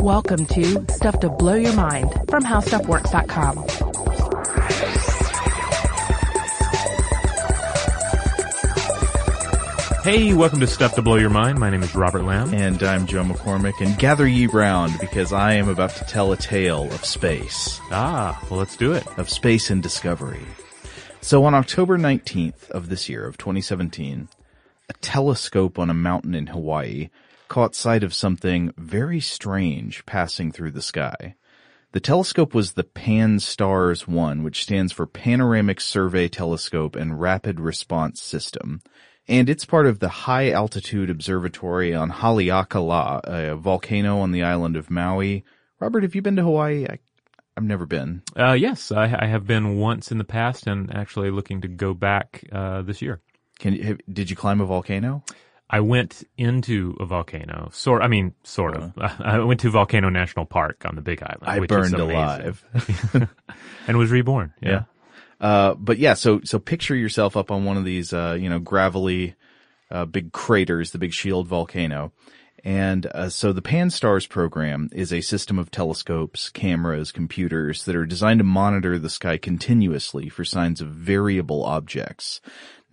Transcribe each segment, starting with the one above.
Welcome to Stuff to Blow Your Mind from HowStuffWorks.com. Hey, welcome to Stuff to Blow Your Mind. My name is Robert Lamb. And I'm Joe McCormick, and gather ye round because I am about to tell a tale of space. Ah, well let's do it. Of space and discovery. So on October 19th of this year, of 2017, a telescope on a mountain in Hawaii caught sight of something very strange passing through the sky. The telescope was the PAN-STARRS 1, which stands for Panoramic Survey Telescope and Rapid Response System and it's part of the High Altitude Observatory on Haleakala, a volcano on the island of Maui. Robert, have you been to Hawaii? I, have never been. Uh, yes, I, I, have been once in the past, and actually looking to go back uh, this year. Can you, did you climb a volcano? I went into a volcano. Sort, I mean, sort of. Uh, I went to Volcano National Park on the Big Island. I burned alive and was reborn. yeah. yeah. Uh, but yeah, so, so picture yourself up on one of these, uh, you know, gravelly, uh, big craters, the big shield volcano. And, uh, so the Pan-STARRS program is a system of telescopes, cameras, computers that are designed to monitor the sky continuously for signs of variable objects.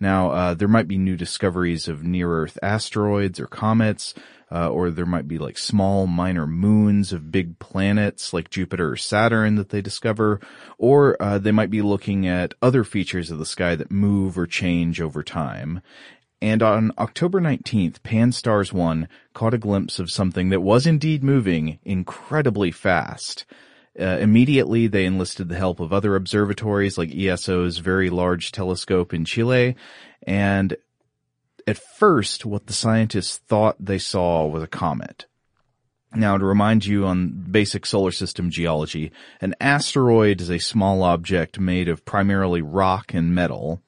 Now, uh, there might be new discoveries of near-Earth asteroids or comets, uh, or there might be like small minor moons of big planets like Jupiter or Saturn that they discover, or uh, they might be looking at other features of the sky that move or change over time. And on October 19th, Pan-STARRS 1 caught a glimpse of something that was indeed moving incredibly fast. Uh, immediately, they enlisted the help of other observatories like ESO's Very Large Telescope in Chile, and at first, what the scientists thought they saw was a comet. Now, to remind you on basic solar system geology, an asteroid is a small object made of primarily rock and metal,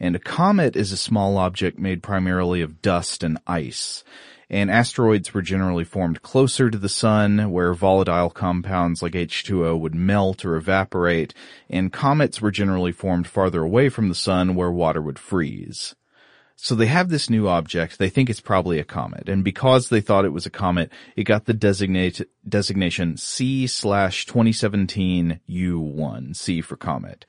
and a comet is a small object made primarily of dust and ice. And asteroids were generally formed closer to the sun, where volatile compounds like H2O would melt or evaporate, and comets were generally formed farther away from the sun, where water would freeze. So they have this new object. They think it's probably a comet. And because they thought it was a comet, it got the designate, designation C slash 2017 U1, C for comet.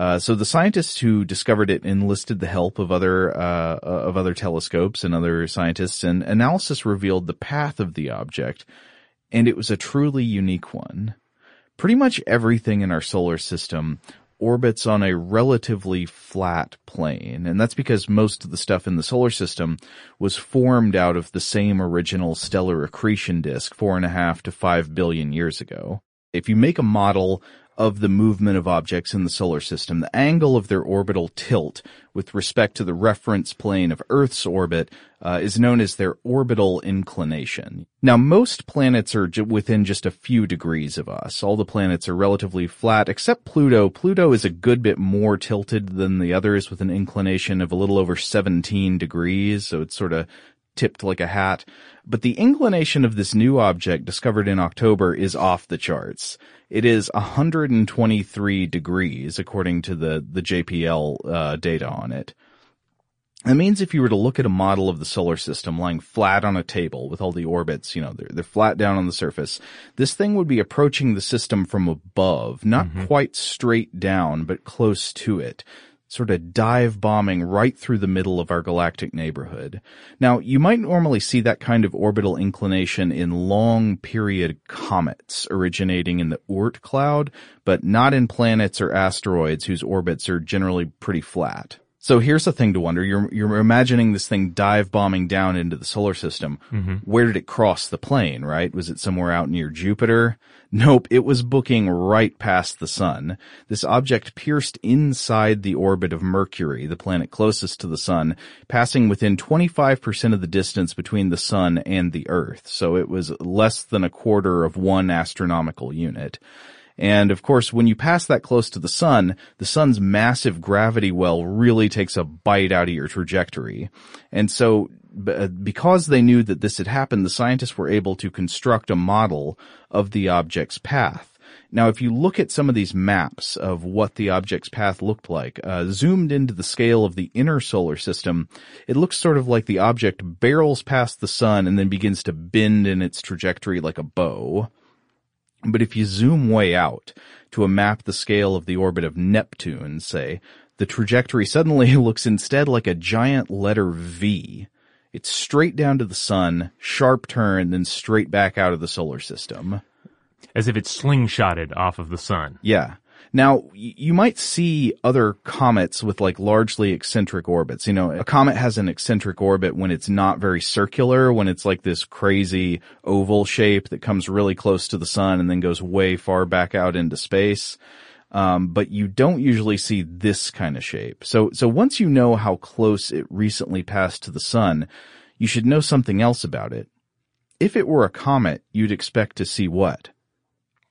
Uh, so the scientists who discovered it enlisted the help of other uh, of other telescopes and other scientists, and analysis revealed the path of the object, and it was a truly unique one. Pretty much everything in our solar system orbits on a relatively flat plane. And that's because most of the stuff in the solar system was formed out of the same original stellar accretion disk four and a half to five billion years ago. If you make a model of the movement of objects in the solar system, the angle of their orbital tilt with respect to the reference plane of Earth's orbit uh, is known as their orbital inclination. Now, most planets are j- within just a few degrees of us. All the planets are relatively flat, except Pluto. Pluto is a good bit more tilted than the others with an inclination of a little over 17 degrees, so it's sort of tipped like a hat. But the inclination of this new object discovered in October is off the charts. It is 123 degrees according to the, the JPL uh, data on it. That means if you were to look at a model of the solar system lying flat on a table with all the orbits, you know, they're, they're flat down on the surface, this thing would be approaching the system from above, not mm-hmm. quite straight down, but close to it sort of dive bombing right through the middle of our galactic neighborhood. Now, you might normally see that kind of orbital inclination in long period comets originating in the Oort cloud, but not in planets or asteroids whose orbits are generally pretty flat. So here's the thing to wonder. You're, you're imagining this thing dive bombing down into the solar system. Mm-hmm. Where did it cross the plane, right? Was it somewhere out near Jupiter? Nope, it was booking right past the sun. This object pierced inside the orbit of Mercury, the planet closest to the sun, passing within 25% of the distance between the sun and the earth. So it was less than a quarter of one astronomical unit. And of course, when you pass that close to the sun, the sun's massive gravity well really takes a bite out of your trajectory. And so uh, because they knew that this had happened, the scientists were able to construct a model of the object's path. Now, if you look at some of these maps of what the object's path looked like, uh, zoomed into the scale of the inner solar system, it looks sort of like the object barrels past the sun and then begins to bend in its trajectory like a bow. But if you zoom way out to a map the scale of the orbit of Neptune, say, the trajectory suddenly looks instead like a giant letter V. It's straight down to the sun, sharp turn, then straight back out of the solar system. As if it's slingshotted off of the sun. Yeah. Now, you might see other comets with like largely eccentric orbits. You know, a comet has an eccentric orbit when it's not very circular, when it's like this crazy oval shape that comes really close to the sun and then goes way far back out into space. Um, but you don't usually see this kind of shape. So, so once you know how close it recently passed to the sun, you should know something else about it. If it were a comet, you'd expect to see what?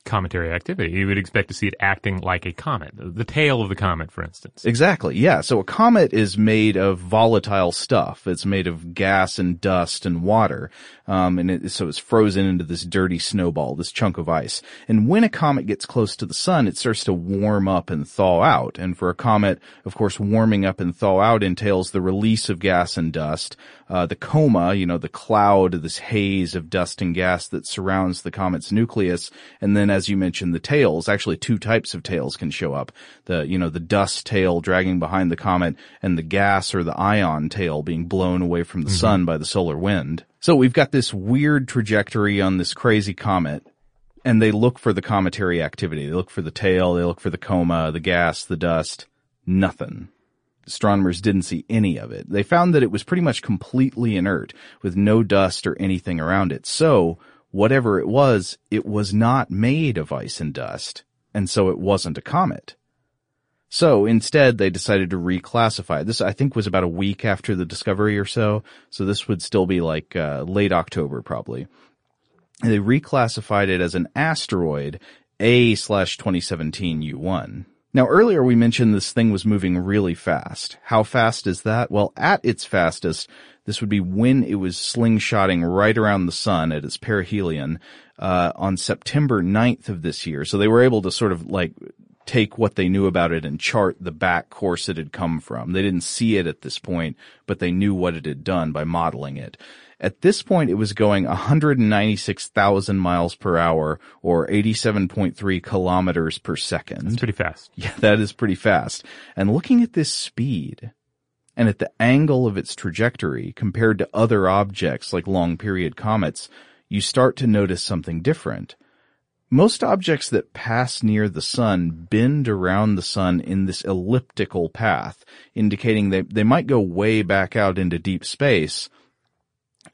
Cometary activity. You would expect to see it acting like a comet, the tail of the comet, for instance. Exactly. Yeah. So a comet is made of volatile stuff. It's made of gas and dust and water. Um, and it, so it's frozen into this dirty snowball, this chunk of ice. And when a comet gets close to the sun, it starts to warm up and thaw out. And for a comet, of course, warming up and thaw out entails the release of gas and dust, uh, the coma, you know, the cloud, this haze of dust and gas that surrounds the comet's nucleus, and then as you mentioned, the tails, actually two types of tails can show up. The, you know, the dust tail dragging behind the comet and the gas or the ion tail being blown away from the mm-hmm. sun by the solar wind. So we've got this weird trajectory on this crazy comet and they look for the cometary activity. They look for the tail, they look for the coma, the gas, the dust. Nothing astronomers didn't see any of it. They found that it was pretty much completely inert with no dust or anything around it. So whatever it was, it was not made of ice and dust. And so it wasn't a comet. So instead they decided to reclassify. This I think was about a week after the discovery or so. So this would still be like uh, late October probably. They reclassified it as an asteroid A slash 2017 U1. Now earlier we mentioned this thing was moving really fast. How fast is that? Well, at its fastest, this would be when it was slingshotting right around the sun at its perihelion, uh, on September 9th of this year. So they were able to sort of like take what they knew about it and chart the back course it had come from. They didn't see it at this point, but they knew what it had done by modeling it. At this point, it was going 196,000 miles per hour or 87.3 kilometers per second. That's pretty fast. Yeah, that is pretty fast. And looking at this speed and at the angle of its trajectory compared to other objects like long period comets, you start to notice something different. Most objects that pass near the sun bend around the sun in this elliptical path, indicating that they might go way back out into deep space,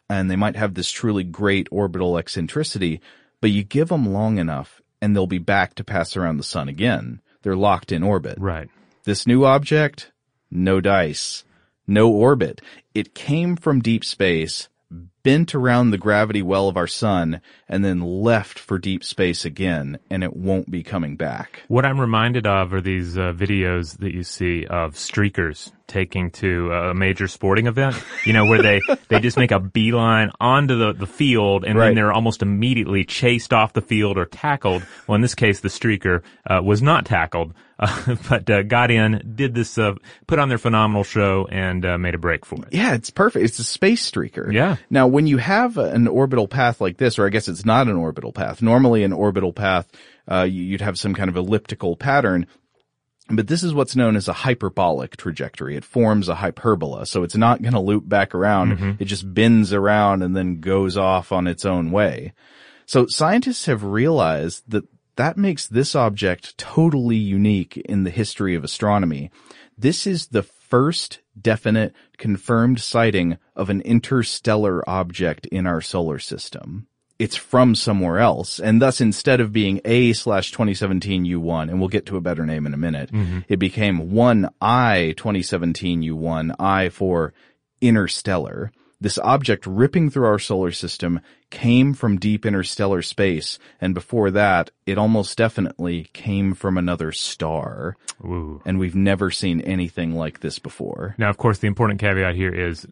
and they might have this truly great orbital eccentricity, but you give them long enough and they'll be back to pass around the sun again. They're locked in orbit. Right. This new object, no dice, no orbit. It came from deep space bent around the gravity well of our sun and then left for deep space again and it won't be coming back. What I'm reminded of are these uh, videos that you see of streakers taking to a major sporting event, you know, where they, they just make a beeline onto the, the field and right. then they're almost immediately chased off the field or tackled. Well, in this case, the streaker uh, was not tackled, uh, but uh, got in, did this, uh, put on their phenomenal show and uh, made a break for it. Yeah, it's perfect. It's a space streaker. Yeah. Now, when you have an orbital path like this, or I guess it's not an orbital path, normally an orbital path, uh, you'd have some kind of elliptical pattern. But this is what's known as a hyperbolic trajectory. It forms a hyperbola, so it's not going to loop back around. Mm-hmm. It just bends around and then goes off on its own way. So scientists have realized that that makes this object totally unique in the history of astronomy. This is the first definite confirmed sighting of an interstellar object in our solar system it's from somewhere else. And thus instead of being A slash 2017 U1, and we'll get to a better name in a minute, mm-hmm. it became 1I 2017 U1, I for interstellar. This object ripping through our solar system came from deep interstellar space, and before that, it almost definitely came from another star. Ooh. And we've never seen anything like this before. Now, of course, the important caveat here is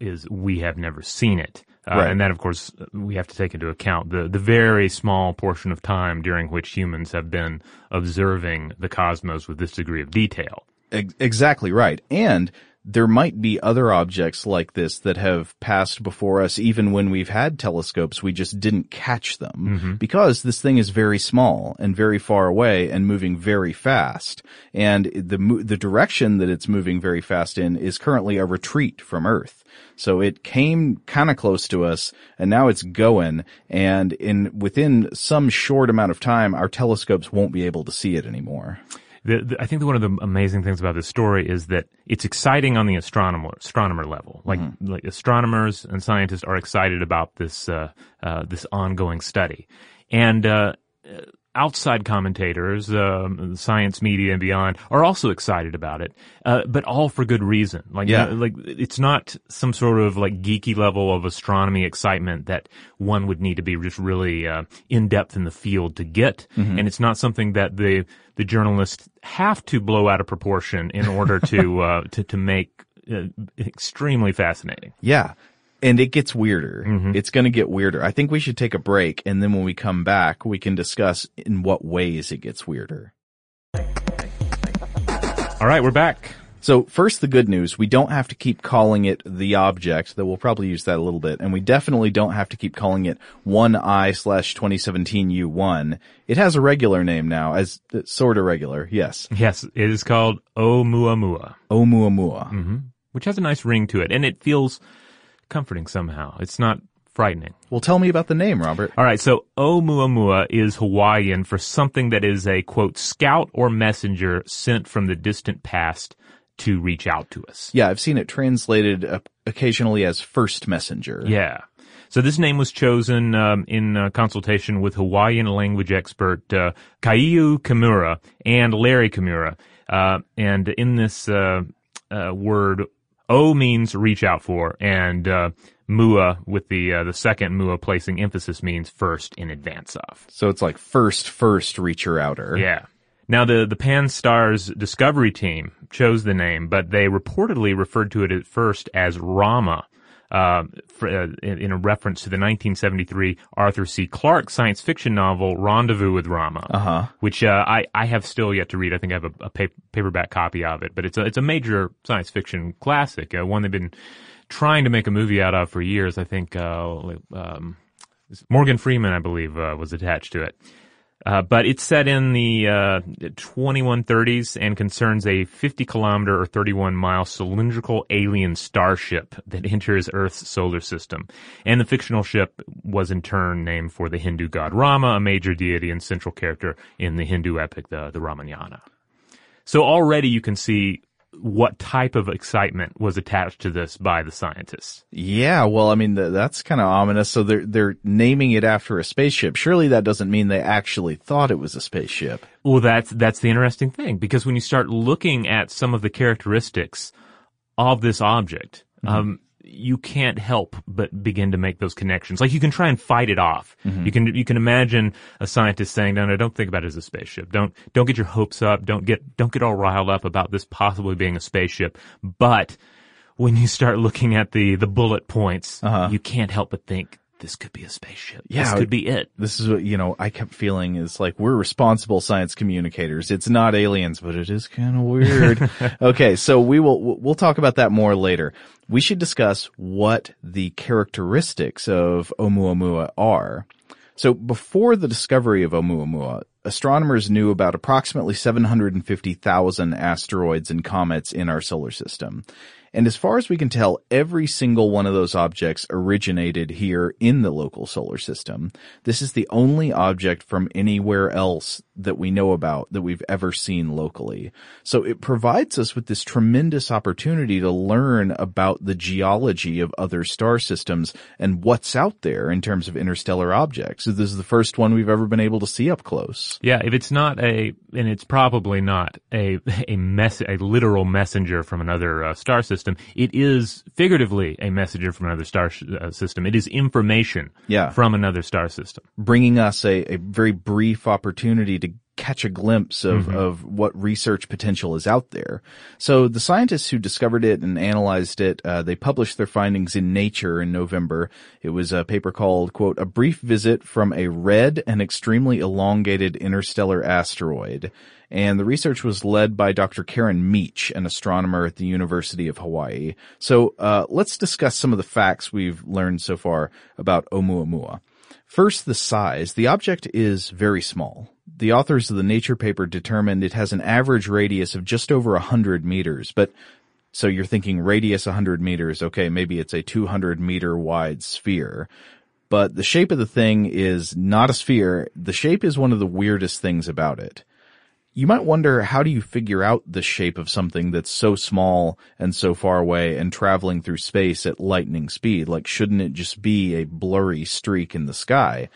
is we have never seen it. Uh, Right. And then, of course, we have to take into account the, the very small portion of time during which humans have been observing the cosmos with this degree of detail. Exactly right. And there might be other objects like this that have passed before us even when we've had telescopes. We just didn't catch them mm-hmm. because this thing is very small and very far away and moving very fast. And the, the direction that it's moving very fast in is currently a retreat from Earth. So it came kind of close to us and now it's going and in within some short amount of time, our telescopes won't be able to see it anymore. The, the, I think that one of the amazing things about this story is that it's exciting on the astronomer astronomer level. Like like astronomers and scientists are excited about this uh, uh, this ongoing study, and uh, outside commentators, um, science media and beyond, are also excited about it, uh, but all for good reason. Like Yeah. uh, like it's not some sort of like geeky level of astronomy excitement that one would need to be just really uh, in depth in the field to get, and it's not something that the the journalists have to blow out of proportion in order to uh, to to make uh, extremely fascinating. Yeah. And it gets weirder. Mm-hmm. It's going to get weirder. I think we should take a break and then when we come back, we can discuss in what ways it gets weirder. All right, we're back. So first, the good news. We don't have to keep calling it the object, though we'll probably use that a little bit. And we definitely don't have to keep calling it 1I slash 2017 U1. It has a regular name now, as sort of regular. Yes. Yes, it is called Oumuamua, Oumuamua. which has a nice ring to it, and it feels comforting somehow. It's not frightening. Well, tell me about the name, Robert. All right, so Oumuamua is Hawaiian for something that is a quote scout or messenger sent from the distant past to reach out to us. Yeah, I've seen it translated uh, occasionally as first messenger. Yeah. So this name was chosen um, in uh, consultation with Hawaiian language expert uh, Kaiu Kimura and Larry Kimura. Uh, and in this uh, uh, word, O means reach out for, and uh, mua with the uh, the second mua placing emphasis means first in advance of. So it's like first, first reacher outer. Yeah. Now the the Pan-STARRS Discovery team chose the name, but they reportedly referred to it at first as Rama, uh, for, uh, in, in a reference to the 1973 Arthur C. Clarke science fiction novel Rendezvous with Rama, Uh-huh. which uh, I I have still yet to read. I think I have a, a pa- paperback copy of it, but it's a it's a major science fiction classic, uh, one they've been trying to make a movie out of for years. I think uh, um, Morgan Freeman, I believe, uh, was attached to it. Uh, but it's set in the uh, 2130s and concerns a 50 kilometer or 31 mile cylindrical alien starship that enters Earth's solar system. And the fictional ship was in turn named for the Hindu god Rama, a major deity and central character in the Hindu epic, the, the Ramayana. So already you can see what type of excitement was attached to this by the scientists. Yeah, well, I mean, th- that's kind of ominous. So they're, they're naming it after a spaceship. Surely that doesn't mean they actually thought it was a spaceship. Well, that's that's the interesting thing because when you start looking at some of the characteristics of this object, um, you can't help but begin to make those connections. Like you can try and fight it off. Mm-hmm. You can you can imagine a scientist saying, "No, no, don't think about it as a spaceship. Don't don't get your hopes up. Don't get don't get all riled up about this possibly being a spaceship." But when you start looking at the the bullet points, uh-huh. you can't help but think this could be a spaceship. Yeah. this could be it. This is what, you know, I kept feeling is like we're responsible science communicators. It's not aliens, but it is kind of weird. okay. So we will, we'll talk about that more later. We should discuss what the characteristics of Oumuamua are. So before the discovery of Oumuamua, astronomers knew about approximately 750,000 asteroids and comets in our solar system. And as far as we can tell, every single one of those objects originated here in the local solar system. This is the only object from anywhere else that we know about that we've ever seen locally. So it provides us with this tremendous opportunity to learn about the geology of other star systems and what's out there in terms of interstellar objects. So this is the first one we've ever been able to see up close. Yeah, if it's not a, and it's probably not a a mess, a literal messenger from another uh, star system. It is figuratively a messenger from another star sh- uh, system. It is information Yeah. from another star system. bringing us a, a very brief opportunity to catch a glimpse of, of what research potential is out there. So the scientists who discovered it and analyzed it, uh, they published their findings in Nature in November. It was a paper called, quote, a brief visit from a red and extremely elongated interstellar asteroid. And the research was led by Dr. Karen Meech, an astronomer at the University of Hawaii. So, uh, let's discuss some of the facts we've learned so far about Oumuamua. First, the size. The object is very small. The authors of the Nature paper determined it has an average radius of just over 100 meters, but so you're thinking radius 100 meters, okay, maybe it's a 200 meter wide sphere. But the shape of the thing is not a sphere. The shape is one of the weirdest things about it you might wonder how do you figure out the shape of something that's so small and so far away and traveling through space at lightning speed? Like, shouldn't it just be a blurry streak in the sky?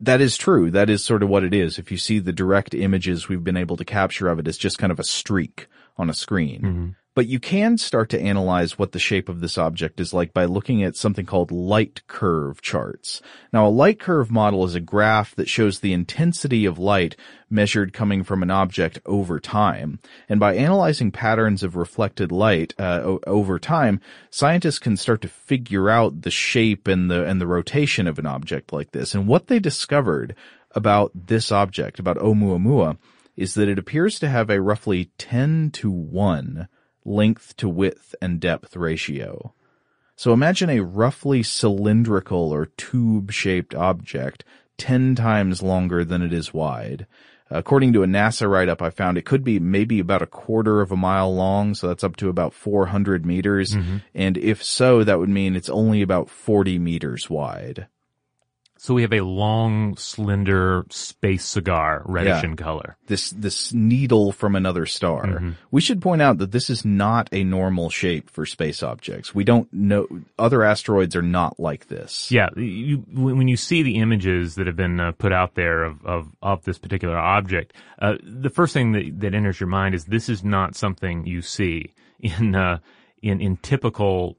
That is true. That is sort of what it is. If you see the direct images we've been able to capture of it, it's just kind of a streak on a screen. Mm-hmm. But you can start to analyze what the shape of this object is like by looking at something called light curve charts. Now a light curve model is a graph that shows the intensity of light measured coming from an object over time. And by analyzing patterns of reflected light uh, o- over time, scientists can start to figure out the shape and the and the rotation of an object like this. And what they discovered about this object, about Oumuamua, is that it appears to have a roughly 10 to 1 length to width and depth ratio. So imagine a roughly cylindrical or tube shaped object 10 times longer than it is wide. According to a NASA write-up I found, it could be maybe about a quarter of a mile long, so that's up to about 400 meters. Mm-hmm. And if so, that would mean it's only about 40 meters wide. So we have a long, slender space cigar, reddish yeah. in color. This this needle from another star. Mm-hmm. We should point out that this is not a normal shape for space objects. We don't know other asteroids are not like this. Yeah, you, when you see the images that have been uh, put out there of of, of this particular object, uh, the first thing that that enters your mind is this is not something you see in uh, in in typical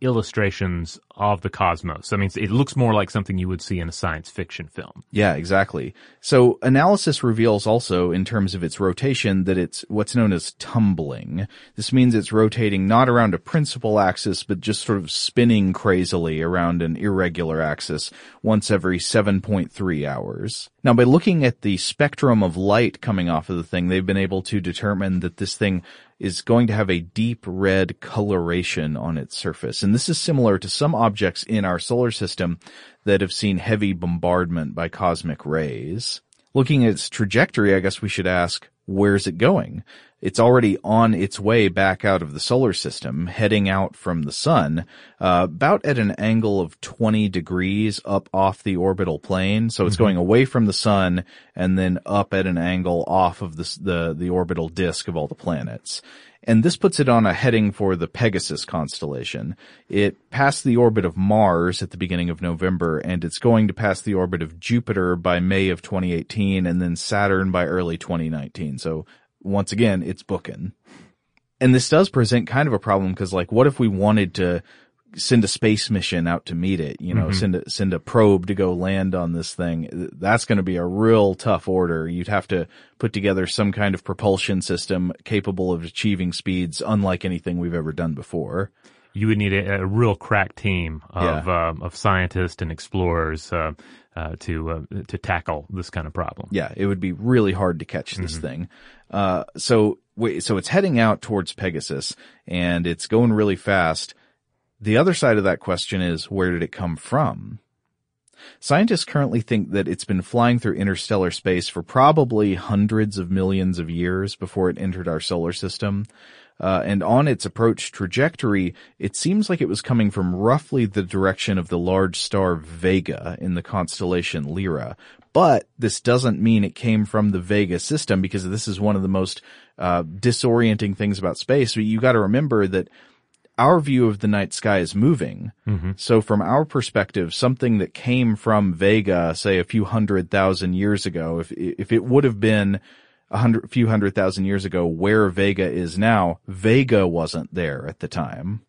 illustrations of the cosmos. I mean, it looks more like something you would see in a science fiction film. Yeah, exactly. So analysis reveals also in terms of its rotation that it's what's known as tumbling. This means it's rotating not around a principal axis, but just sort of spinning crazily around an irregular axis once every 7.3 hours. Now, by looking at the spectrum of light coming off of the thing, they've been able to determine that this thing is going to have a deep red coloration on its surface. And this is similar to some objects in our solar system that have seen heavy bombardment by cosmic rays. Looking at its trajectory, I guess we should ask, where's it going? It's already on its way back out of the solar system, heading out from the sun, uh, about at an angle of 20 degrees up off the orbital plane. So it's mm-hmm. going away from the sun and then up at an angle off of the, the, the orbital disk of all the planets and this puts it on a heading for the Pegasus constellation. It passed the orbit of Mars at the beginning of November, and it's going to pass the orbit of Jupiter by May of 2018, and then Saturn by early 2019. So once again, it's booking. And this does present kind of a problem because like, what if we wanted to send a space mission out to meet it, you know, mm-hmm. send a, send a probe to go land on this thing. That's going to be a real tough order. You'd have to put together some kind of propulsion system capable of achieving speeds unlike anything we've ever done before. You would need a, a real crack team of yeah. uh, of scientists and explorers uh, uh, to uh, to tackle this kind of problem. Yeah, it would be really hard to catch this mm-hmm. thing. Uh, so so it's heading out towards Pegasus and it's going really fast the other side of that question is, where did it come from? Scientists currently think that it's been flying through interstellar space for probably hundreds of millions of years before it entered our solar system. Uh, and on its approach trajectory, it seems like it was coming from roughly the direction of the large star Vega in the constellation Lyra. But this doesn't mean it came from the Vega system because this is one of the most uh, disorienting things about space. But you got to remember that our view of the night sky is moving. Mm-hmm. So from our perspective, something that came from Vega, say a few hundred thousand years ago, if, if it would have been a hundred, few hundred thousand years ago where Vega is now, Vega wasn't there at the time.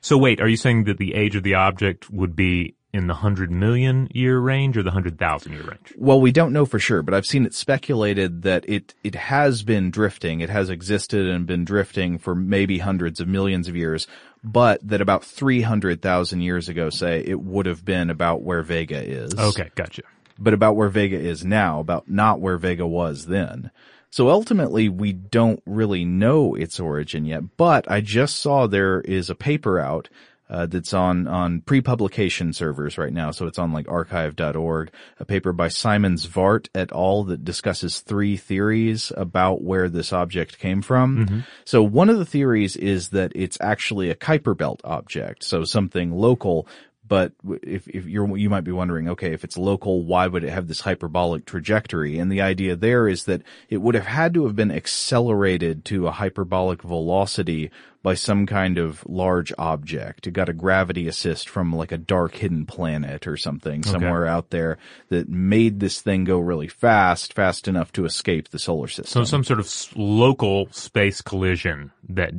So wait, are you saying that the age of the object would be in the hundred million year range or the hundred thousand year range? Well, we don't know for sure, but I've seen it speculated that it, it has been drifting. It has existed and been drifting for maybe hundreds of millions of years, but that about 300,000 years ago, say, it would have been about where Vega is. Okay, gotcha. But about where Vega is now, about not where Vega was then. So ultimately, we don't really know its origin yet, but I just saw there is a paper out uh, that's on on pre-publication servers right now. So it's on like arXiv.org, a paper by Simon Zwart et al. that discusses three theories about where this object came from. Mm-hmm. So one of the theories is that it's actually a Kuiper belt object, so something local. But if, if you're, you might be wondering, okay, if it's local, why would it have this hyperbolic trajectory? And the idea there is that it would have had to have been accelerated to a hyperbolic velocity by some kind of large object. It got a gravity assist from like a dark hidden planet or something somewhere out there that made this thing go really fast, fast enough to escape the solar system. So some sort of local space collision that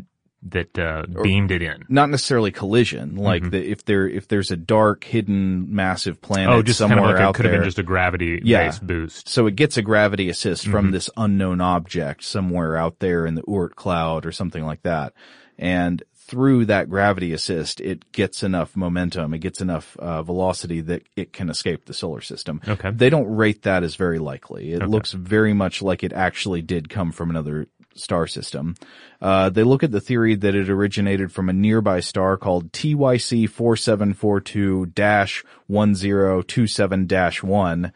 that uh, beamed it in. not necessarily collision, like the, if there, if there's a dark, hidden, massive planet Mm-hmm. Oh, just kind somewhere of like out could have been just a gravity Yeah. boost. So it gets a gravity assist Mm-hmm. from this unknown object somewhere out there in the Oort cloud or something like that. And through that gravity assist, it gets enough momentum, it gets enough uh, velocity that it can escape the solar system. Okay. They don't rate that as very likely. It looks very much like it actually did come from another star system. Uh, they look at the theory that it originated from a nearby star called TYC 4742-1027-1.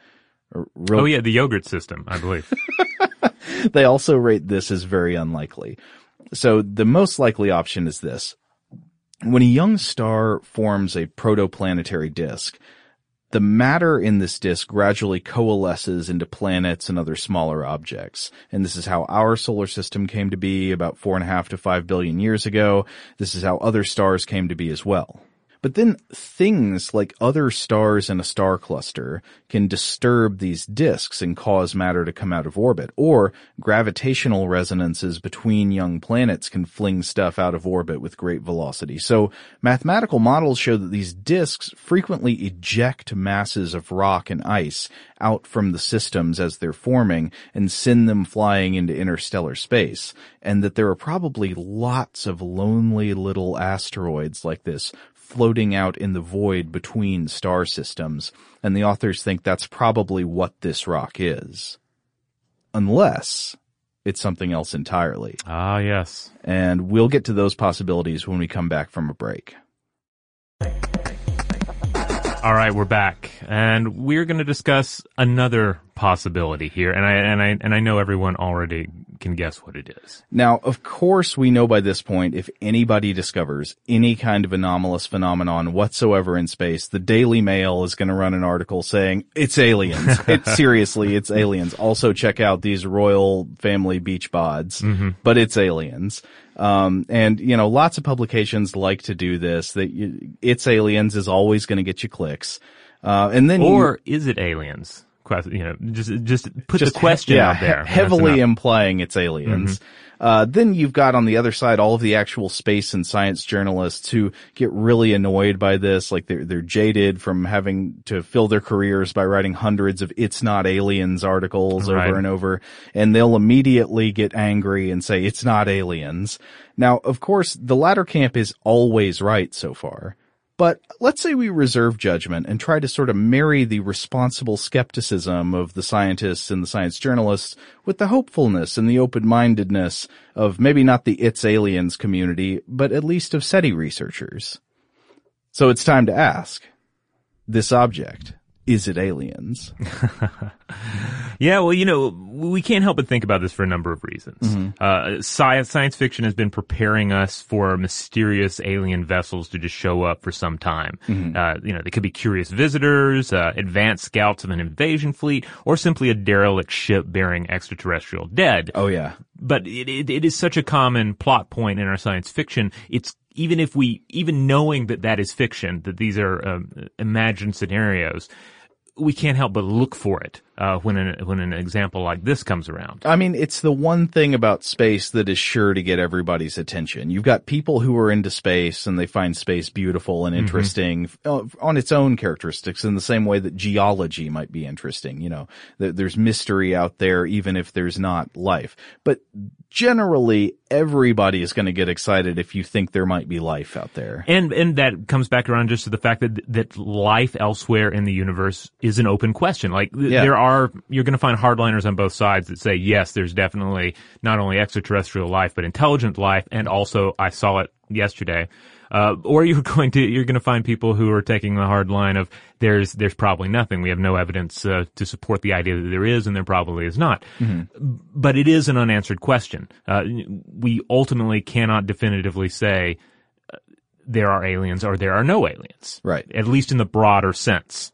Real Oh yeah, the yogurt system, I believe. they also rate this as very unlikely. So the most likely option is this. When a young star forms a protoplanetary disk, the matter in this disk gradually coalesces into planets and other smaller objects. And this is how our solar system came to be about four and a half to five billion years ago. This is how other stars came to be as well. But then things like other stars in a star cluster can disturb these disks and cause matter to come out of orbit, or gravitational resonances between young planets can fling stuff out of orbit with great velocity. So mathematical models show that these disks frequently eject masses of rock and ice out from the systems as they're forming and send them flying into interstellar space, and that there are probably lots of lonely little asteroids like this floating out in the void between star systems, and the authors think that's probably what this rock is. Unless it's something else entirely. ah, yes. And we'll get to those possibilities when we come back from a break. All right, we're back, and we're going to discuss another possibility here, and I and I and I know everyone already can guess what it is. Now, of course, we know by this point if anybody discovers any kind of anomalous phenomenon whatsoever in space, the Daily Mail is going to run an article saying it's aliens. it, seriously, it's aliens. Also, check out these royal family beach bods, but it's aliens. Um, and you know, lots of publications like to do this. That you, it's aliens is always going to get you clicks. Uh, and then you- Or is it aliens? You know, just just put just the question he- yeah, out there. he- heavily implying it's aliens. Uh, then you've got on the other side all of the actual space and science journalists who get really annoyed by this, like they're they're jaded from having to fill their careers by writing hundreds of "It's not aliens" articles Right. over and over, and they'll immediately get angry and say it's not aliens. Now, of course, the latter camp is always right so far. But let's say we reserve judgment and try to sort of marry the responsible skepticism of the scientists and the science journalists with the hopefulness and the open-mindedness of maybe not the It's Aliens community, but at least of SETI researchers. So it's time to ask, this object, is it aliens? Yeah, well, you know, we can't help but think about this for a number of reasons. Mm-hmm. Uh, science, science fiction has been preparing us for mysterious alien vessels to just show up for some time. Mm-hmm. Uh, you know, they could be curious visitors, uh, advanced scouts of an invasion fleet, or simply a derelict ship bearing extraterrestrial dead. Oh yeah. But it, it, it is such a common plot point in our science fiction. It's even if we, even knowing that that is fiction, that these are um, imagined scenarios, we can't help but look for it. Uh, when an, when an example like this comes around. I mean, it's the one thing about space that is sure to get everybody's attention. You've got people who are into space and they find space beautiful and interesting uh, on its own characteristics in the same way that geology might be interesting. You know, there's mystery out there even if there's not life. But generally, everybody is going to get excited if you think there might be life out there. And and that comes back around just to the fact that that life elsewhere in the universe is an open question. Like Yeah. there are you're going to find hardliners on both sides that say yes, there's definitely not only extraterrestrial life but intelligent life, and also I saw it yesterday. Uh, or you're going to you're going to find people who are taking the hard line of there's there's probably nothing. We have no evidence uh, to support the idea that there is, and there probably is not. But it is an unanswered question. Uh, we ultimately cannot definitively say there are aliens or there are no aliens. Right. At least in the broader sense.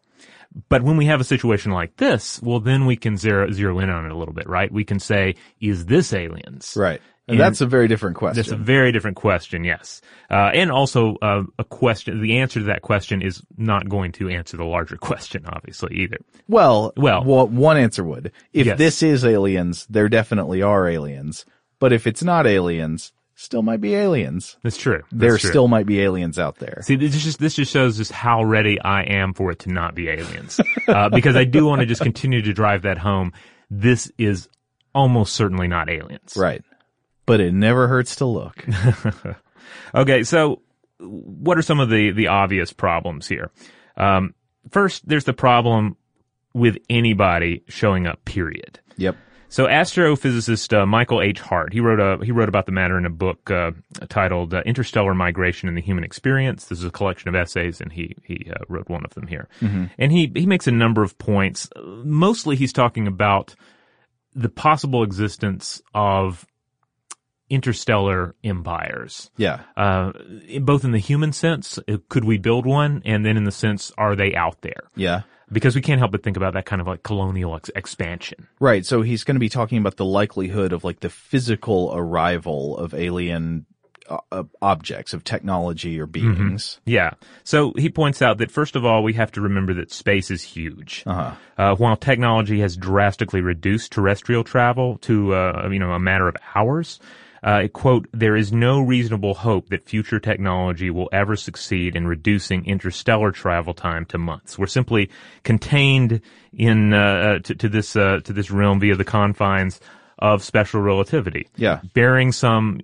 But when we have a situation like this, well, then we can zero, zero in on it a little bit, right? We can say, is this aliens? Right. And And that's a very different question. That's a very different question, yes. Uh, and also, uh, a question, the answer to that question is not going to answer the larger question, obviously, either. Well, Well- wha- one answer would. If Yes. this is aliens, there definitely are aliens. But if it's not aliens, still might be aliens. That's true. That's there true. still might be aliens out there. See, this just this just shows just how ready I am for it to not be aliens, uh, because I do want to just continue to drive that home. This is almost certainly not aliens. Right. But it never hurts to look. Okay, so what are some of the the obvious problems here? Um, first, there's the problem with anybody showing up. Period. yep. So astrophysicist uh, Michael H. Hart, he wrote a he wrote about the matter in a book uh, titled uh, "Interstellar Migration and the Human Experience." This is a collection of essays, and he he uh, wrote one of them here. And he he makes a number of points. Mostly, he's talking about the possible existence of interstellar empires. Yeah. Uh, both in the human sense, uh, could we build one, and then in the sense, are they out there? Yeah. Because we can't help but think about that kind of like colonial ex- expansion. Right. So he's going to be talking about the likelihood of like the physical arrival of alien uh, uh, objects of technology or beings. Yeah. So he points out that first of all, we have to remember that space is huge. Uh-huh. Uh, while technology has drastically reduced terrestrial travel to, uh, you know, a matter of hours, uh, quote, there is no reasonable hope that future technology will ever succeed in reducing interstellar travel time to months. We're simply contained in, uh, uh, to, to this, uh, to this realm via the confines of special relativity. Yeah. Bearing some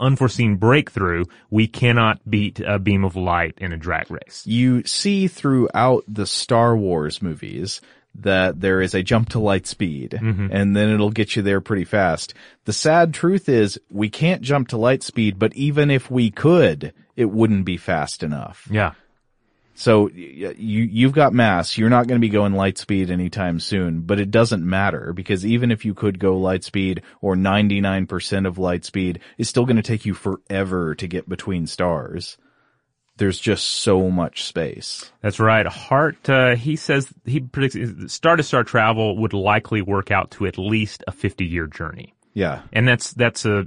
unforeseen breakthrough, we cannot beat a beam of light in a drag race. You see throughout the Star Wars movies that there is a jump to light speed mm-hmm. and then it'll get you there pretty fast. The sad truth is we can't jump to light speed, but even if we could, it wouldn't be fast enough. Yeah. So you you've got mass. You're not going to be going light speed anytime soon, but it doesn't matter because even if you could go light speed or 99% of light speed, it's still going to take you forever to get between stars. There's just so much space. That's right. Hart, uh, he says he predicts star to star travel would likely work out to at least a 50 year journey. Yeah. And that's, that's a,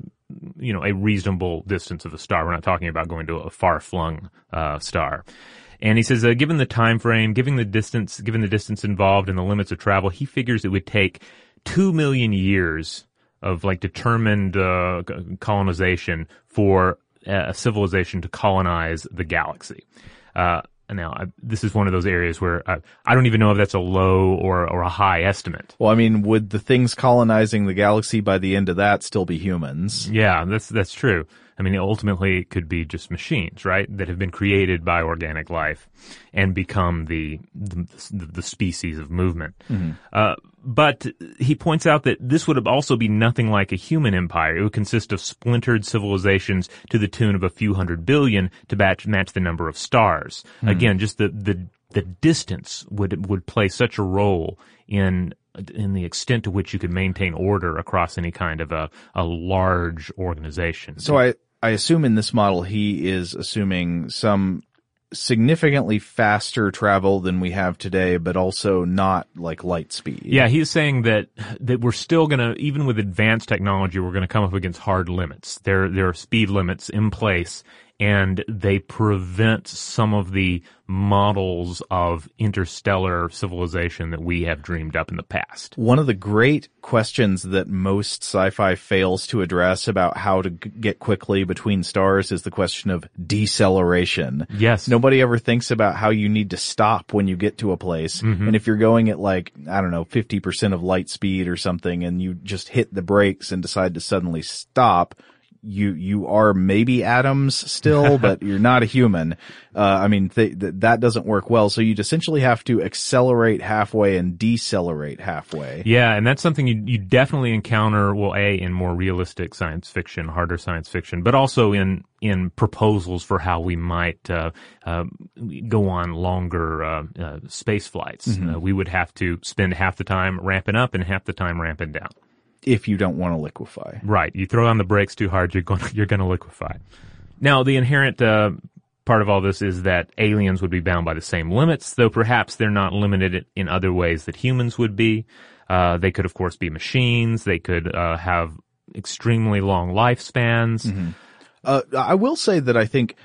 you know, a reasonable distance of a star. We're not talking about going to a far flung, uh, star. And he says, uh, given the time frame, given the distance, given the distance involved and the limits of travel, he figures it would take two million years of like determined uh, colonization for uh, a civilization to colonize the galaxy. Uh, now, I, this is one of those areas where I, I don't even know if that's a low or or a high estimate. Well, I mean, would the things colonizing the galaxy by the end of that still be humans? Yeah, that's that's true. I mean, ultimately, it could be just machines, right, that have been created by organic life and become the the, the species of movement. Uh, but he points out that this would also be nothing like a human empire. It would consist of splintered civilizations to the tune of a few hundred billion to match, match the number of stars. Again, just the, the the distance would would play such a role in in the extent to which you could maintain order across any kind of a, a large organization. So I, I assume in this model he is assuming some significantly faster travel than we have today, but also not like light speed. Yeah, he's saying that that we're still gonna, even with advanced technology, we're gonna come up against hard limits. There there are speed limits in place, and they prevent some of the models of interstellar civilization that we have dreamed up in the past. One of the great questions that most sci-fi fails to address about how to g- get quickly between stars is the question of deceleration. Yes. Nobody ever thinks about how you need to stop when you get to a place. Mm-hmm. And if you're going at like, I don't know, 50% of light speed or something and you just hit the brakes and decide to suddenly stop, you, you are maybe atoms still, but you're not a human. Uh, I mean, th- th- that doesn't work well. So you'd essentially have to accelerate halfway and decelerate halfway. Yeah, and that's something you you definitely encounter. Well, a in more realistic science fiction, harder science fiction, but also in in proposals for how we might uh, uh, go on longer uh, uh, space flights. Uh, we would have to spend half the time ramping up and half the time ramping down. If you don't want to liquefy. Right. You throw on the brakes too hard, you're going you're going to liquefy. Now, the inherent uh, part of all this is that aliens would be bound by the same limits, though perhaps they're not limited in other ways that humans would be. Uh, they could, of course, be machines. They could uh, have extremely long lifespans. Uh, I will say that I think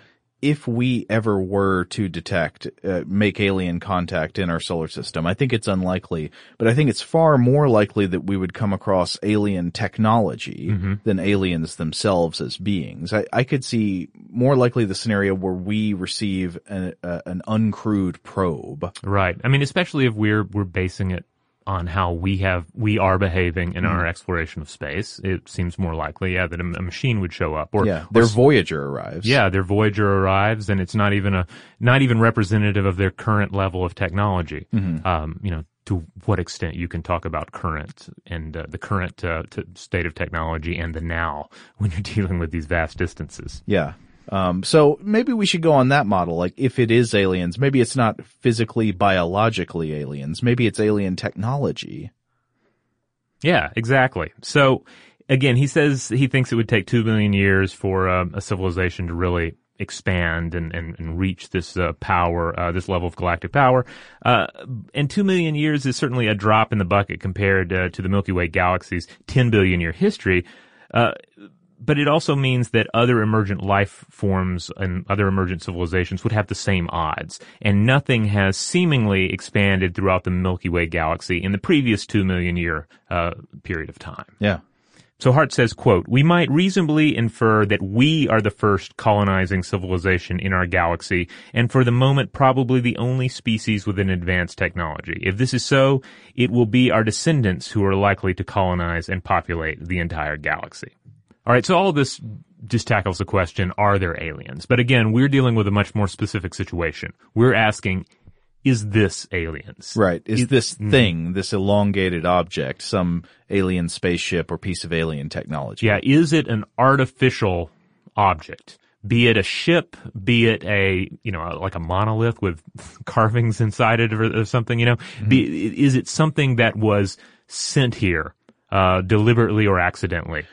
if we ever were to detect, uh, make alien contact in our solar system, I think it's unlikely, but I think it's far more likely that we would come across alien technology than aliens themselves as beings. I, I could see more likely the scenario where we receive an, uh, an uncrewed probe. Right. I mean, especially if we're we're basing it on how we have we are behaving in our exploration of space. It seems more likely, yeah, that a, a machine would show up, or Yeah, or their Voyager arrives. Yeah, their Voyager arrives, and it's not even a not even representative of their current level of technology. Um, you know, to what extent you can talk about current and uh, the current uh, t- state of technology and the now when you're dealing with these vast distances. Yeah. Um, so maybe we should go on that model. Like if it is aliens, maybe it's not physically, biologically aliens. Maybe it's alien technology. Yeah, exactly. So again, he says he thinks it would take two million years for um, a civilization to really expand and, and, and reach this uh, power, uh, this level of galactic power. Uh, and two million years is certainly a drop in the bucket compared uh, to the Milky Way galaxy's 10 billion year history. But it also means that other emergent life forms and other emergent civilizations would have the same odds. And nothing has seemingly expanded throughout the Milky Way galaxy in the previous two million year uh, period of time. Yeah. So Hart says, quote, we might reasonably infer that we are the first colonizing civilization in our galaxy, and for the moment probably the only species with an advanced technology. If this is so, it will be our descendants who are likely to colonize and populate the entire galaxy. All right, so all of this just tackles the question, are there aliens? But again, we're dealing with a much more specific situation. We're asking, is this aliens? Right. Is It- this thing, this elongated object, some alien spaceship or piece of alien technology? Yeah, is it an artificial object? Be it a ship, be it a, you know, like a monolith with carvings inside it or, or something, you know? Be, is it something that was sent here, uh, deliberately or accidentally?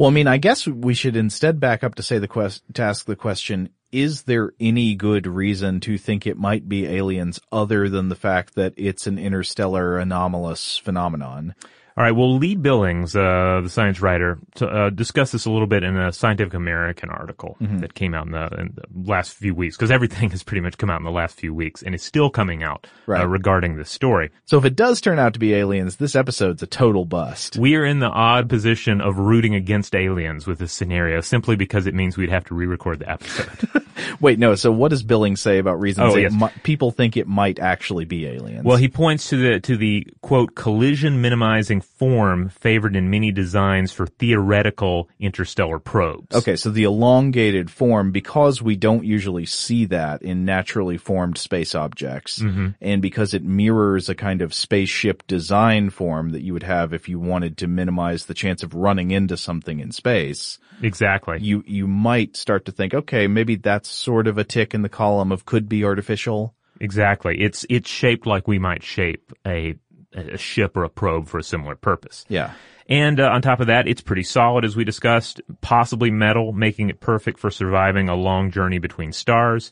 Well, I mean, I guess we should instead back up to say the quest, to ask the question, is there any good reason to think it might be aliens other than the fact that it's an interstellar anomalous phenomenon? All right. Well, Lee Billings, uh, the science writer, t- uh, discussed this a little bit in a Scientific American article that came out in the, in the last few weeks, because everything has pretty much come out in the last few weeks, and is still coming out Right. uh, regarding this story. So if it does turn out to be aliens, this episode's a total bust. We are in the odd position of rooting against aliens with this scenario, simply because it means we'd have to re-record the episode. Wait, no. So what does Billings say about reasons Oh, yes. mi- people think it might actually be aliens? Well, he points to the to the quote collision minimizing form favored in many designs for theoretical interstellar probes. Okay, so the elongated form, because we don't usually see that in naturally formed space objects, Mm-hmm. and because it mirrors a kind of spaceship design form that you would have if you wanted to minimize the chance of running into something in space, Exactly. you, you might start to think, okay, maybe that's sort of a tick in the column of could be artificial. Exactly. It's it's shaped like we might shape a a ship or a probe for a similar purpose. Yeah. And uh, on top of that, it's pretty solid, as we discussed, possibly metal, making it perfect for surviving a long journey between stars.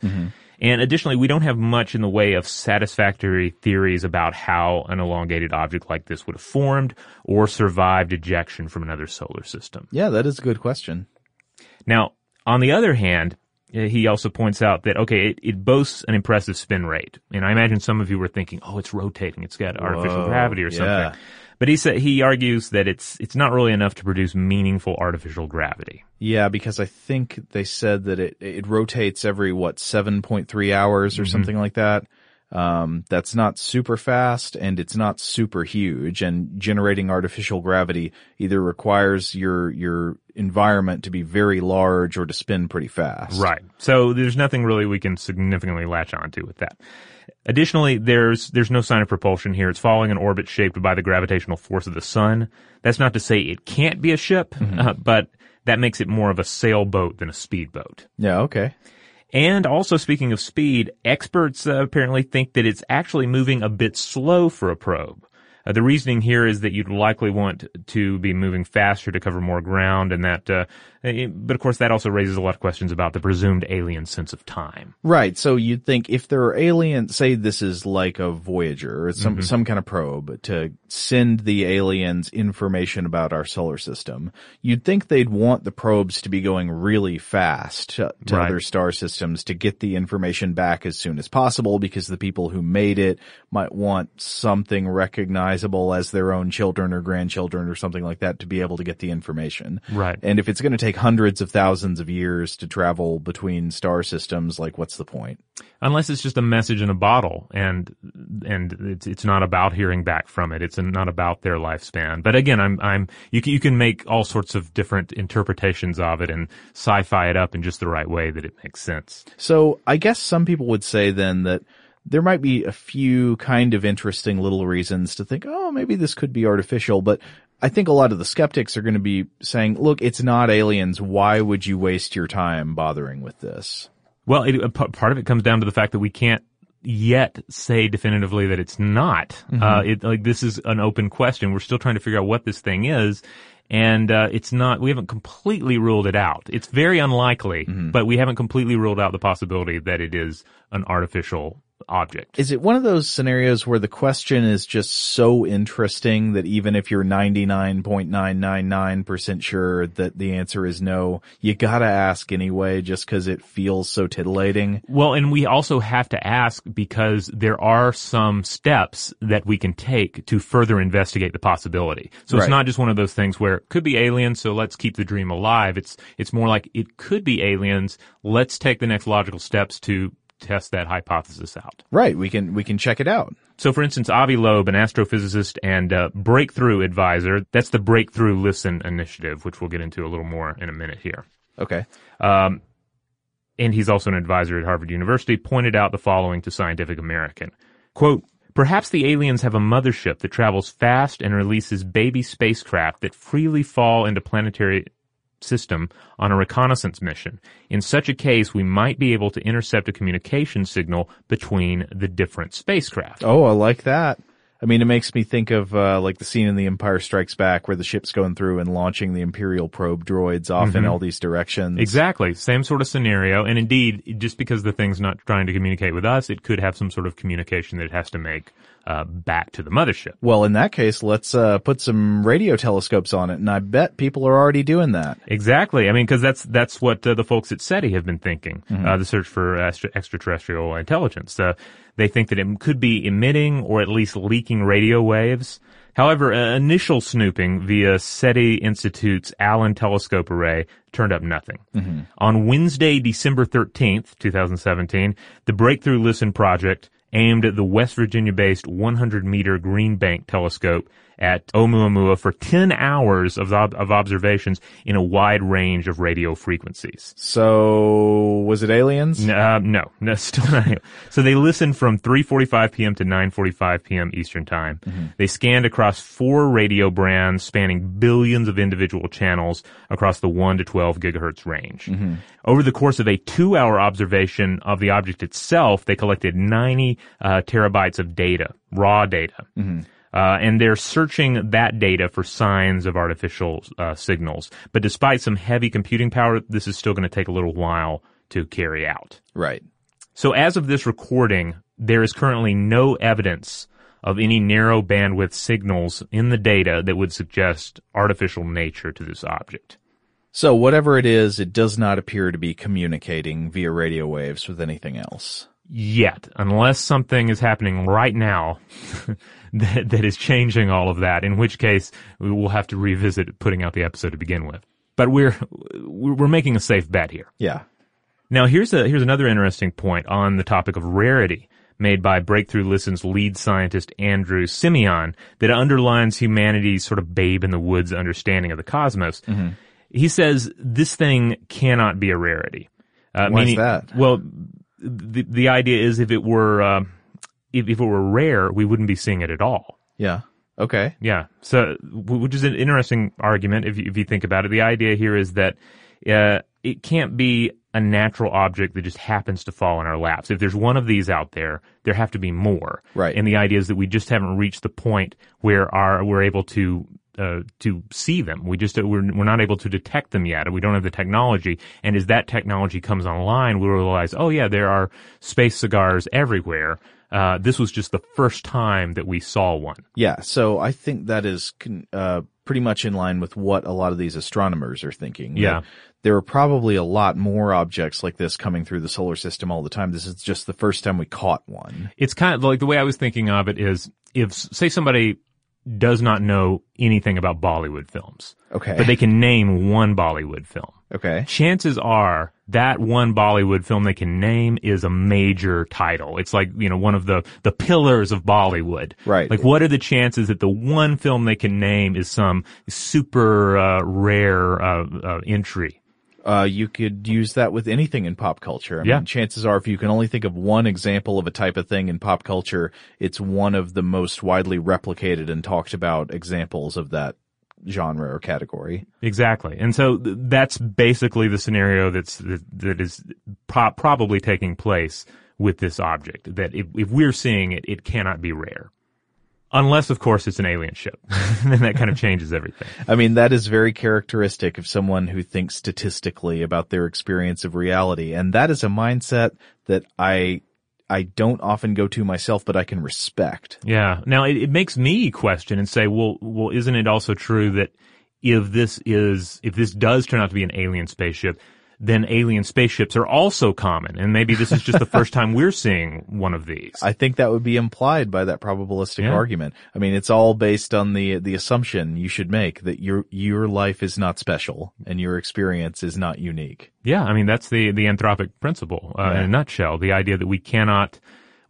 And additionally, we don't have much in the way of satisfactory theories about how an elongated object like this would have formed or survived ejection from another solar system. Yeah, that is a good question. Now, on the other hand, he also points out that okay, it, it boasts an impressive spin rate, and I imagine some of you were thinking, oh, it's rotating, it's got artificial Whoa, gravity or yeah. something. But he said he argues that it's it's not really enough to produce meaningful artificial gravity. Yeah, because I think they said that it it rotates every what seven point three hours or something like that. Um, that's not super fast and it's not super huge. And generating artificial gravity either requires your your environment to be very large or to spin pretty fast. Right. So there's nothing really we can significantly latch onto with that. Additionally, there's there's no sign of propulsion here. It's following an orbit shaped by the gravitational force of the sun. That's not to say it can't be a ship, uh, but that makes it more of a sailboat than a speedboat. Yeah. Okay. And also speaking of speed, experts uh, apparently think that it's actually moving a bit slow for a probe. Uh, the reasoning here is that you'd likely want to be moving faster to cover more ground and that, uh, Uh, but of course that also raises a lot of questions about the presumed alien sense of time. Right. So you'd think if there are aliens, say this is like a Voyager or some, mm-hmm. some kind of probe to send the aliens information about our solar system, you'd think they'd want the probes to be going really fast to, to Right. other star systems to get the information back as soon as possible because the people who made it might want something recognizable as their own children or grandchildren or something like that to be able to get the information. Right. And if it's going to take hundreds of thousands of years to travel between star systems, like what's the point? Unless it's just a message in a bottle and, and it's, it's not about hearing back from it. It's not about their lifespan. But again, I'm, I'm, you can, you can make all sorts of different interpretations of it and sci-fi it up in just the right way that it makes sense. So I guess some people would say then that there might be a few kind of interesting little reasons to think, oh, maybe this could be artificial, but I think a lot of the skeptics are going to be saying, look, it's not aliens. Why would you waste your time bothering with this? Well, it, a p- part of it comes down to the fact that we can't yet say definitively that it's not. Uh, it, like this is an open question. We're still trying to figure out what this thing is. And, uh, it's not, we haven't completely ruled it out. It's very unlikely, but we haven't completely ruled out the possibility that it is an artificial object. Is it one of those scenarios where the question is just so interesting that even if you're 99.999% sure that the answer is no, you gotta ask anyway just cause it feels so titillating? Well, and we also have to ask because there are some steps that we can take to further investigate the possibility. So Right. it's not just one of those things where it could be aliens, so let's keep the dream alive. It's, it's more like it could be aliens. Let's take the next logical steps to test that hypothesis out. Right. We can, we can check it out. So for instance, Avi Loeb, an astrophysicist and uh, breakthrough advisor, that's the Breakthrough Listen initiative, which we'll get into a little more in a minute here. Okay. and he's also an advisor at Harvard University, pointed out the following to Scientific American. Quote, Perhaps the aliens have a mothership that travels fast and releases baby spacecraft that freely fall into planetary system on a reconnaissance mission. In such a case, we might be able to intercept a communication signal between the different spacecraft. Oh, I like that. I mean, it makes me think of uh, like the scene in The Empire Strikes Back where the ship's going through and launching the Imperial probe droids off in all these directions. Exactly. Same sort of scenario. And indeed, just because the thing's not trying to communicate with us, it could have some sort of communication that it has to make uh, back to the mothership. Well, in that case, let's uh, put some radio telescopes on it, and I bet people are already doing that. Exactly. I mean, because that's that's what uh, the folks at SETI have been thinking. Uh, the search for extra- extraterrestrial intelligence. They think that it could be emitting or at least leaking radio waves. However, uh, initial snooping via SETI Institute's Allen Telescope Array turned up nothing. On Wednesday, December 13th, 2017, the Breakthrough Listen project aimed at the West Virginia-based 100-meter Green Bank telescope at Oumuamua for 10 hours of, ob- of observations in a wide range of radio frequencies. So, was it aliens? Uh, no, no, still not. So they listened from 3:45 p.m. to 9:45 p.m. Eastern Time. They scanned across four radio brands spanning billions of individual channels across the 1 to 12 gigahertz range. Over the course of a two-hour observation of the object itself, they collected 90 uh, terabytes of data, raw data. Uh, and they're searching that data for signs of artificial uh, signals. But despite some heavy computing power, this is still going to take a little while to carry out. Right. So as of this recording, there is currently no evidence of any narrow bandwidth signals in the data that would suggest artificial nature to this object. So whatever it is, it does not appear to be communicating via radio waves with anything else. Yet, unless something is happening right now that, that is changing all of that, in which case we will have to revisit putting out the episode to begin with. But we're, we're making a safe bet here. Yeah. Now here's a, here's another interesting point on the topic of rarity made by Breakthrough Listen's lead scientist Andrew Siemion that underlines humanity's sort of babe in the woods understanding of the cosmos. Mm-hmm. He says this thing cannot be a rarity. Uh, Why is that? Well, the the idea is if it were uh, if, if it were rare, we wouldn't be seeing it at all. Yeah. Okay. Yeah. So, which is an interesting argument if you, if you think about it. The idea here is that uh, it can't be a natural object that just happens to fall in our laps. If there's one of these out there, there have to be more. Right. And the idea is that we just haven't reached the point where our we're able to uh, to see them. We just we're we're not able to detect them yet. We don't have the technology. And as that technology comes online, we realize, oh yeah, there are space cigars everywhere. Uh, this was just the first time that we saw one. Yeah. So I think that is uh, pretty much in line with what a lot of these astronomers are thinking. Yeah. There are probably a lot more objects like this coming through the solar system all the time. This is just the first time we caught one. it's kind of like the way I was thinking of it is if say somebody does not know anything about Bollywood films, Okay. but they can name one Bollywood film. okay. Chances are that one Bollywood film they can name is a major title. It's like, you know, one of the, the pillars of Bollywood. Right. Like what are the chances that the one film they can name is some super, uh, rare, uh, uh, entry? Uh, you could use that with anything in pop culture. I Yeah. mean, chances are if you can only think of one example of a type of thing in pop culture, it's one of the most widely replicated and talked about examples of that genre or category. Exactly. And so th- that's basically the scenario that's, that, that is pro- probably taking place with this object. That if, if we're seeing it, it cannot be rare. Unless, of course, it's an alien ship. then that kind of changes everything. I mean, that is very characteristic of someone who thinks statistically about their experience of reality. And that is a mindset that I, I don't often go to myself, but I can respect. Yeah. Now it, it makes me question and say, well, well, isn't it also true that if this is, if this does turn out to be an alien spaceship, then alien spaceships are also common. And maybe this is just the first time we're seeing one of these. I think that would be implied by that probabilistic Yeah. argument. I mean, it's all based on the, the assumption you should make that your, your life is not special and your experience is not unique. Yeah, I mean that's the the anthropic principle uh, in a nutshell. The idea that we cannot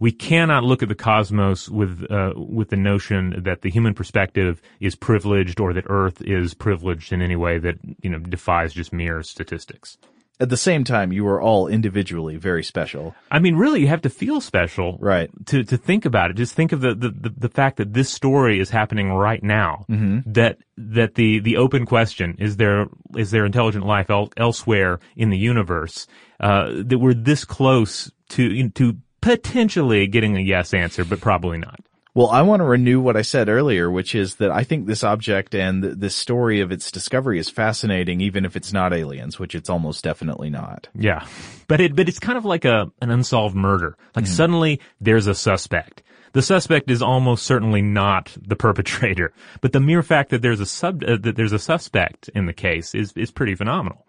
we cannot look at the cosmos with uh, with the notion that the human perspective is privileged or that Earth is privileged in any way that you know defies just mere statistics. At the same time, you are all individually very special. I mean, really, you have to feel special, Right. To to think about it. Just think of the the, the, the fact that this story is happening right now. Mm-hmm. That that the the open question is there is there intelligent life el- elsewhere in the universe? Uh, that we're this close to to potentially getting a yes answer, but probably not. Well, I want to renew what I said earlier, which is that I think this object and th- this story of its discovery is fascinating, even if it's not aliens, which it's almost definitely not. Yeah, but it but it's kind of like a an unsolved murder. Like suddenly there's a suspect. The suspect is almost certainly not the perpetrator, but the mere fact that there's a sub uh, that there's a suspect in the case is is pretty phenomenal.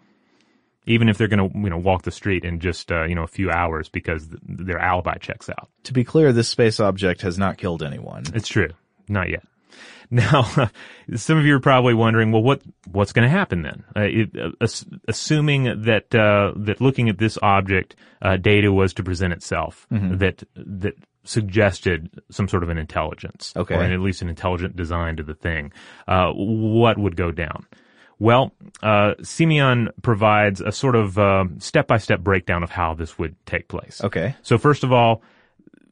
Even if they're going to you know walk the street in just uh, you know a few hours because th- their alibi checks out. To be clear, this space object has not killed anyone. It's true. Not yet. Now, some of you are probably wondering, well, what what's going to happen then? Uh, it, uh, ass- assuming that uh, that looking at this object, uh, data was to present itself that that suggested some sort of an intelligence, Okay. or at least an intelligent design to the thing. Uh, what would go down? Well, uh, Siemion provides a sort of uh, step-by-step breakdown of how this would take place. Okay. So first of all,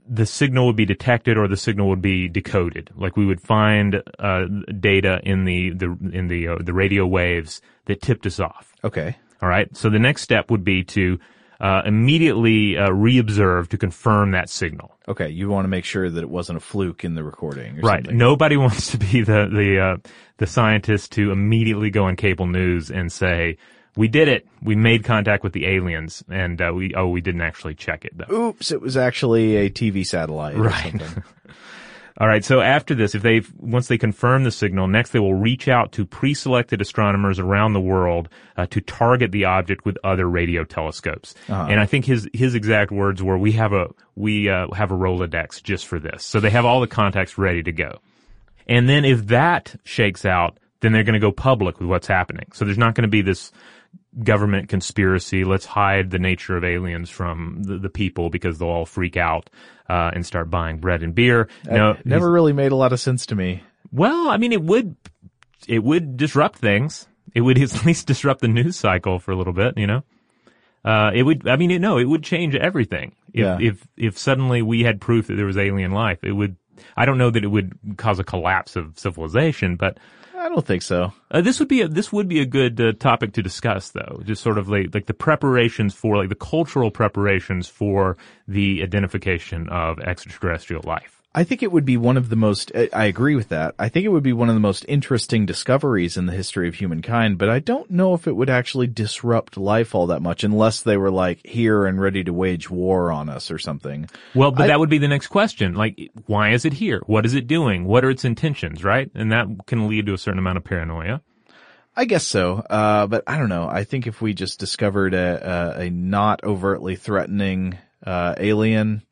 the signal would be detected or the signal would be decoded. Like we would find uh, data in the the in the uh, the radio waves that tipped us off. Okay. All right. So the next step would be to uh, immediately uh, reobserve to confirm that signal. Okay. You want to make sure that it wasn't a fluke in the recording or Right. something. Nobody wants to be the the uh, the scientist to immediately go on cable news and say. We did it. We made contact with the aliens, and uh, we oh we didn't actually check it though. Oops, it was actually a TV satellite Right. All right. So after this, if they once they confirm the signal, next they will reach out to pre-selected astronomers around the world uh, to target the object with other radio telescopes. And I think his his exact words were, "We have a we uh, have a Rolodex just for this." So they have all the contacts ready to go. And then if that shakes out, then they're going to go public with what's happening. So there's not going to be this government conspiracy. Let's hide the nature of aliens from the, the people because they'll all freak out uh, and start buying bread and beer. No, Never really made a lot of sense to me. well, I mean, it would it would disrupt things. It would at least disrupt the news cycle for a little bit. You know, uh, it would. I mean, it, no, it would change everything. If Yeah. if if suddenly we had proof that there was alien life, it would. I don't know that it would cause a collapse of civilization, but I don't think so. uh, this would be a this would be a good uh, topic to discuss, though. Just sort of like like the preparations for like the cultural preparations for the identification of extraterrestrial life. I think it would be one of the most, I agree with that. I think it would be one of the most interesting discoveries in the history of humankind, but I don't know if it would actually disrupt life all that much unless they were like here and ready to wage war on us or something. Well, but I- that would be the next question. Like, why is it here? What is it doing? What are its intentions? Right, and that can lead to a certain amount of paranoia. I guess so. Uh, but I don't know. I think if we just discovered a, a, a not overtly threatening, uh, alien,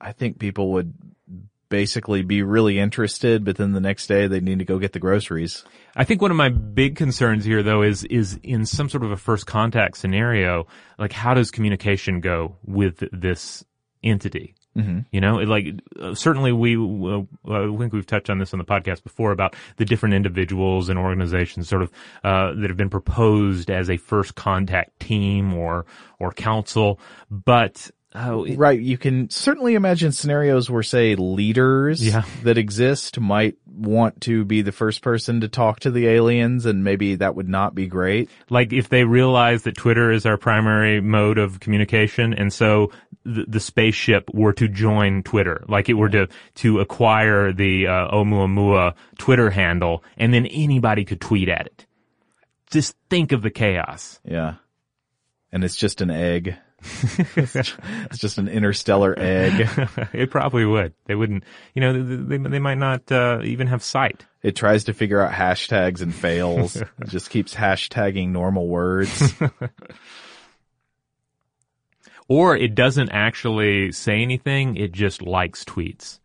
I think people would basically be really interested, but then the next day they need to go get the groceries. I think one of my big concerns here, though, is is in some sort of a first contact scenario. Like, how does communication go with this entity? Mm-hmm. You know, it, like uh, certainly we, uh, I think we've touched on this on the podcast before about the different individuals and organizations, sort of uh, that have been proposed as a first contact team or or council, but. Uh, it- Right. You can certainly imagine scenarios where say leaders Yeah. that exist might want to be the first person to talk to the aliens and maybe that would not be great. like if they realize that Twitter is our primary mode of communication, and so the, the spaceship were to join Twitter, like it were to to acquire the uh, Oumuamua Twitter handle, and then anybody could tweet at it. Just think of the chaos. Yeah. And it's just an egg. it's just an interstellar egg. it probably would. They wouldn't. You know, they they, might not uh, even have sight. It tries to figure out hashtags and fails. it just keeps hashtagging normal words. Or it doesn't actually say anything. It just likes tweets.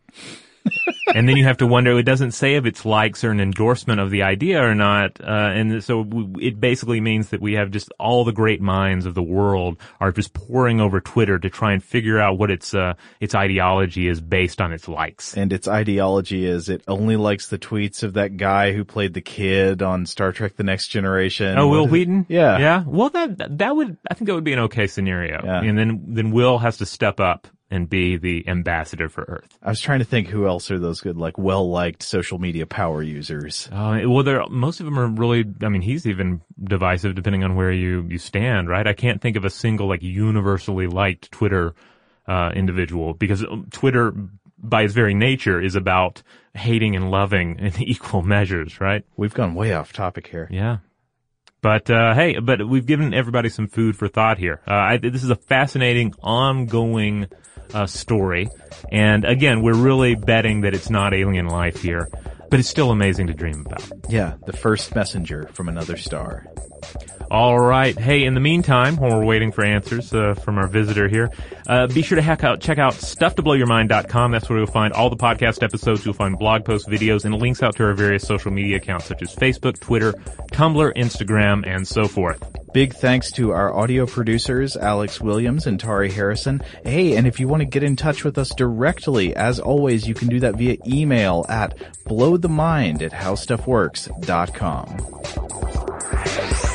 and then you have to wonder, it doesn't say if it's likes or an endorsement of the idea or not. Uh, and so we, it basically means that we have just all the great minds of the world are just poring over Twitter to try and figure out what its, uh, its ideology is based on its likes. and its ideology is it only likes the tweets of that guy who played the kid on Star Trek The Next Generation. Oh, Wil Wheaton? Yeah. Yeah. Well, that, that would, I think that would be an okay scenario. Yeah. And then, then Wil has to step up and be the ambassador for Earth. I was trying to think who else are those good, like well-liked social media power users. Uh, well, there most of them are really. I mean, he's even divisive depending on where you you stand, right? I can't think of a single like universally liked Twitter uh, individual because um, Twitter, by its very nature, is about hating and loving in equal measures, right? We've gone way off topic here. Yeah. But uh, hey, but we've given everybody some food for thought here. Uh, I, this is a fascinating, ongoing uh, story, and again, we're really betting that it's not alien life here, but it's still amazing to dream about. Yeah, the first messenger from another star. All right. Hey, in the meantime, while we're waiting for answers uh, from our visitor here, uh, be sure to hack out, check out stufftoblowyourmind.com. That's where you'll find all the podcast episodes. You'll find blog posts, videos, and links out to our various social media accounts such as Facebook, Twitter, Tumblr, Instagram, and so forth. Big thanks to our audio producers, Alex Williams and Tari Harrison. Hey, and if you want to get in touch with us directly, as always, you can do that via email at blowthemind at howstuffworks.com.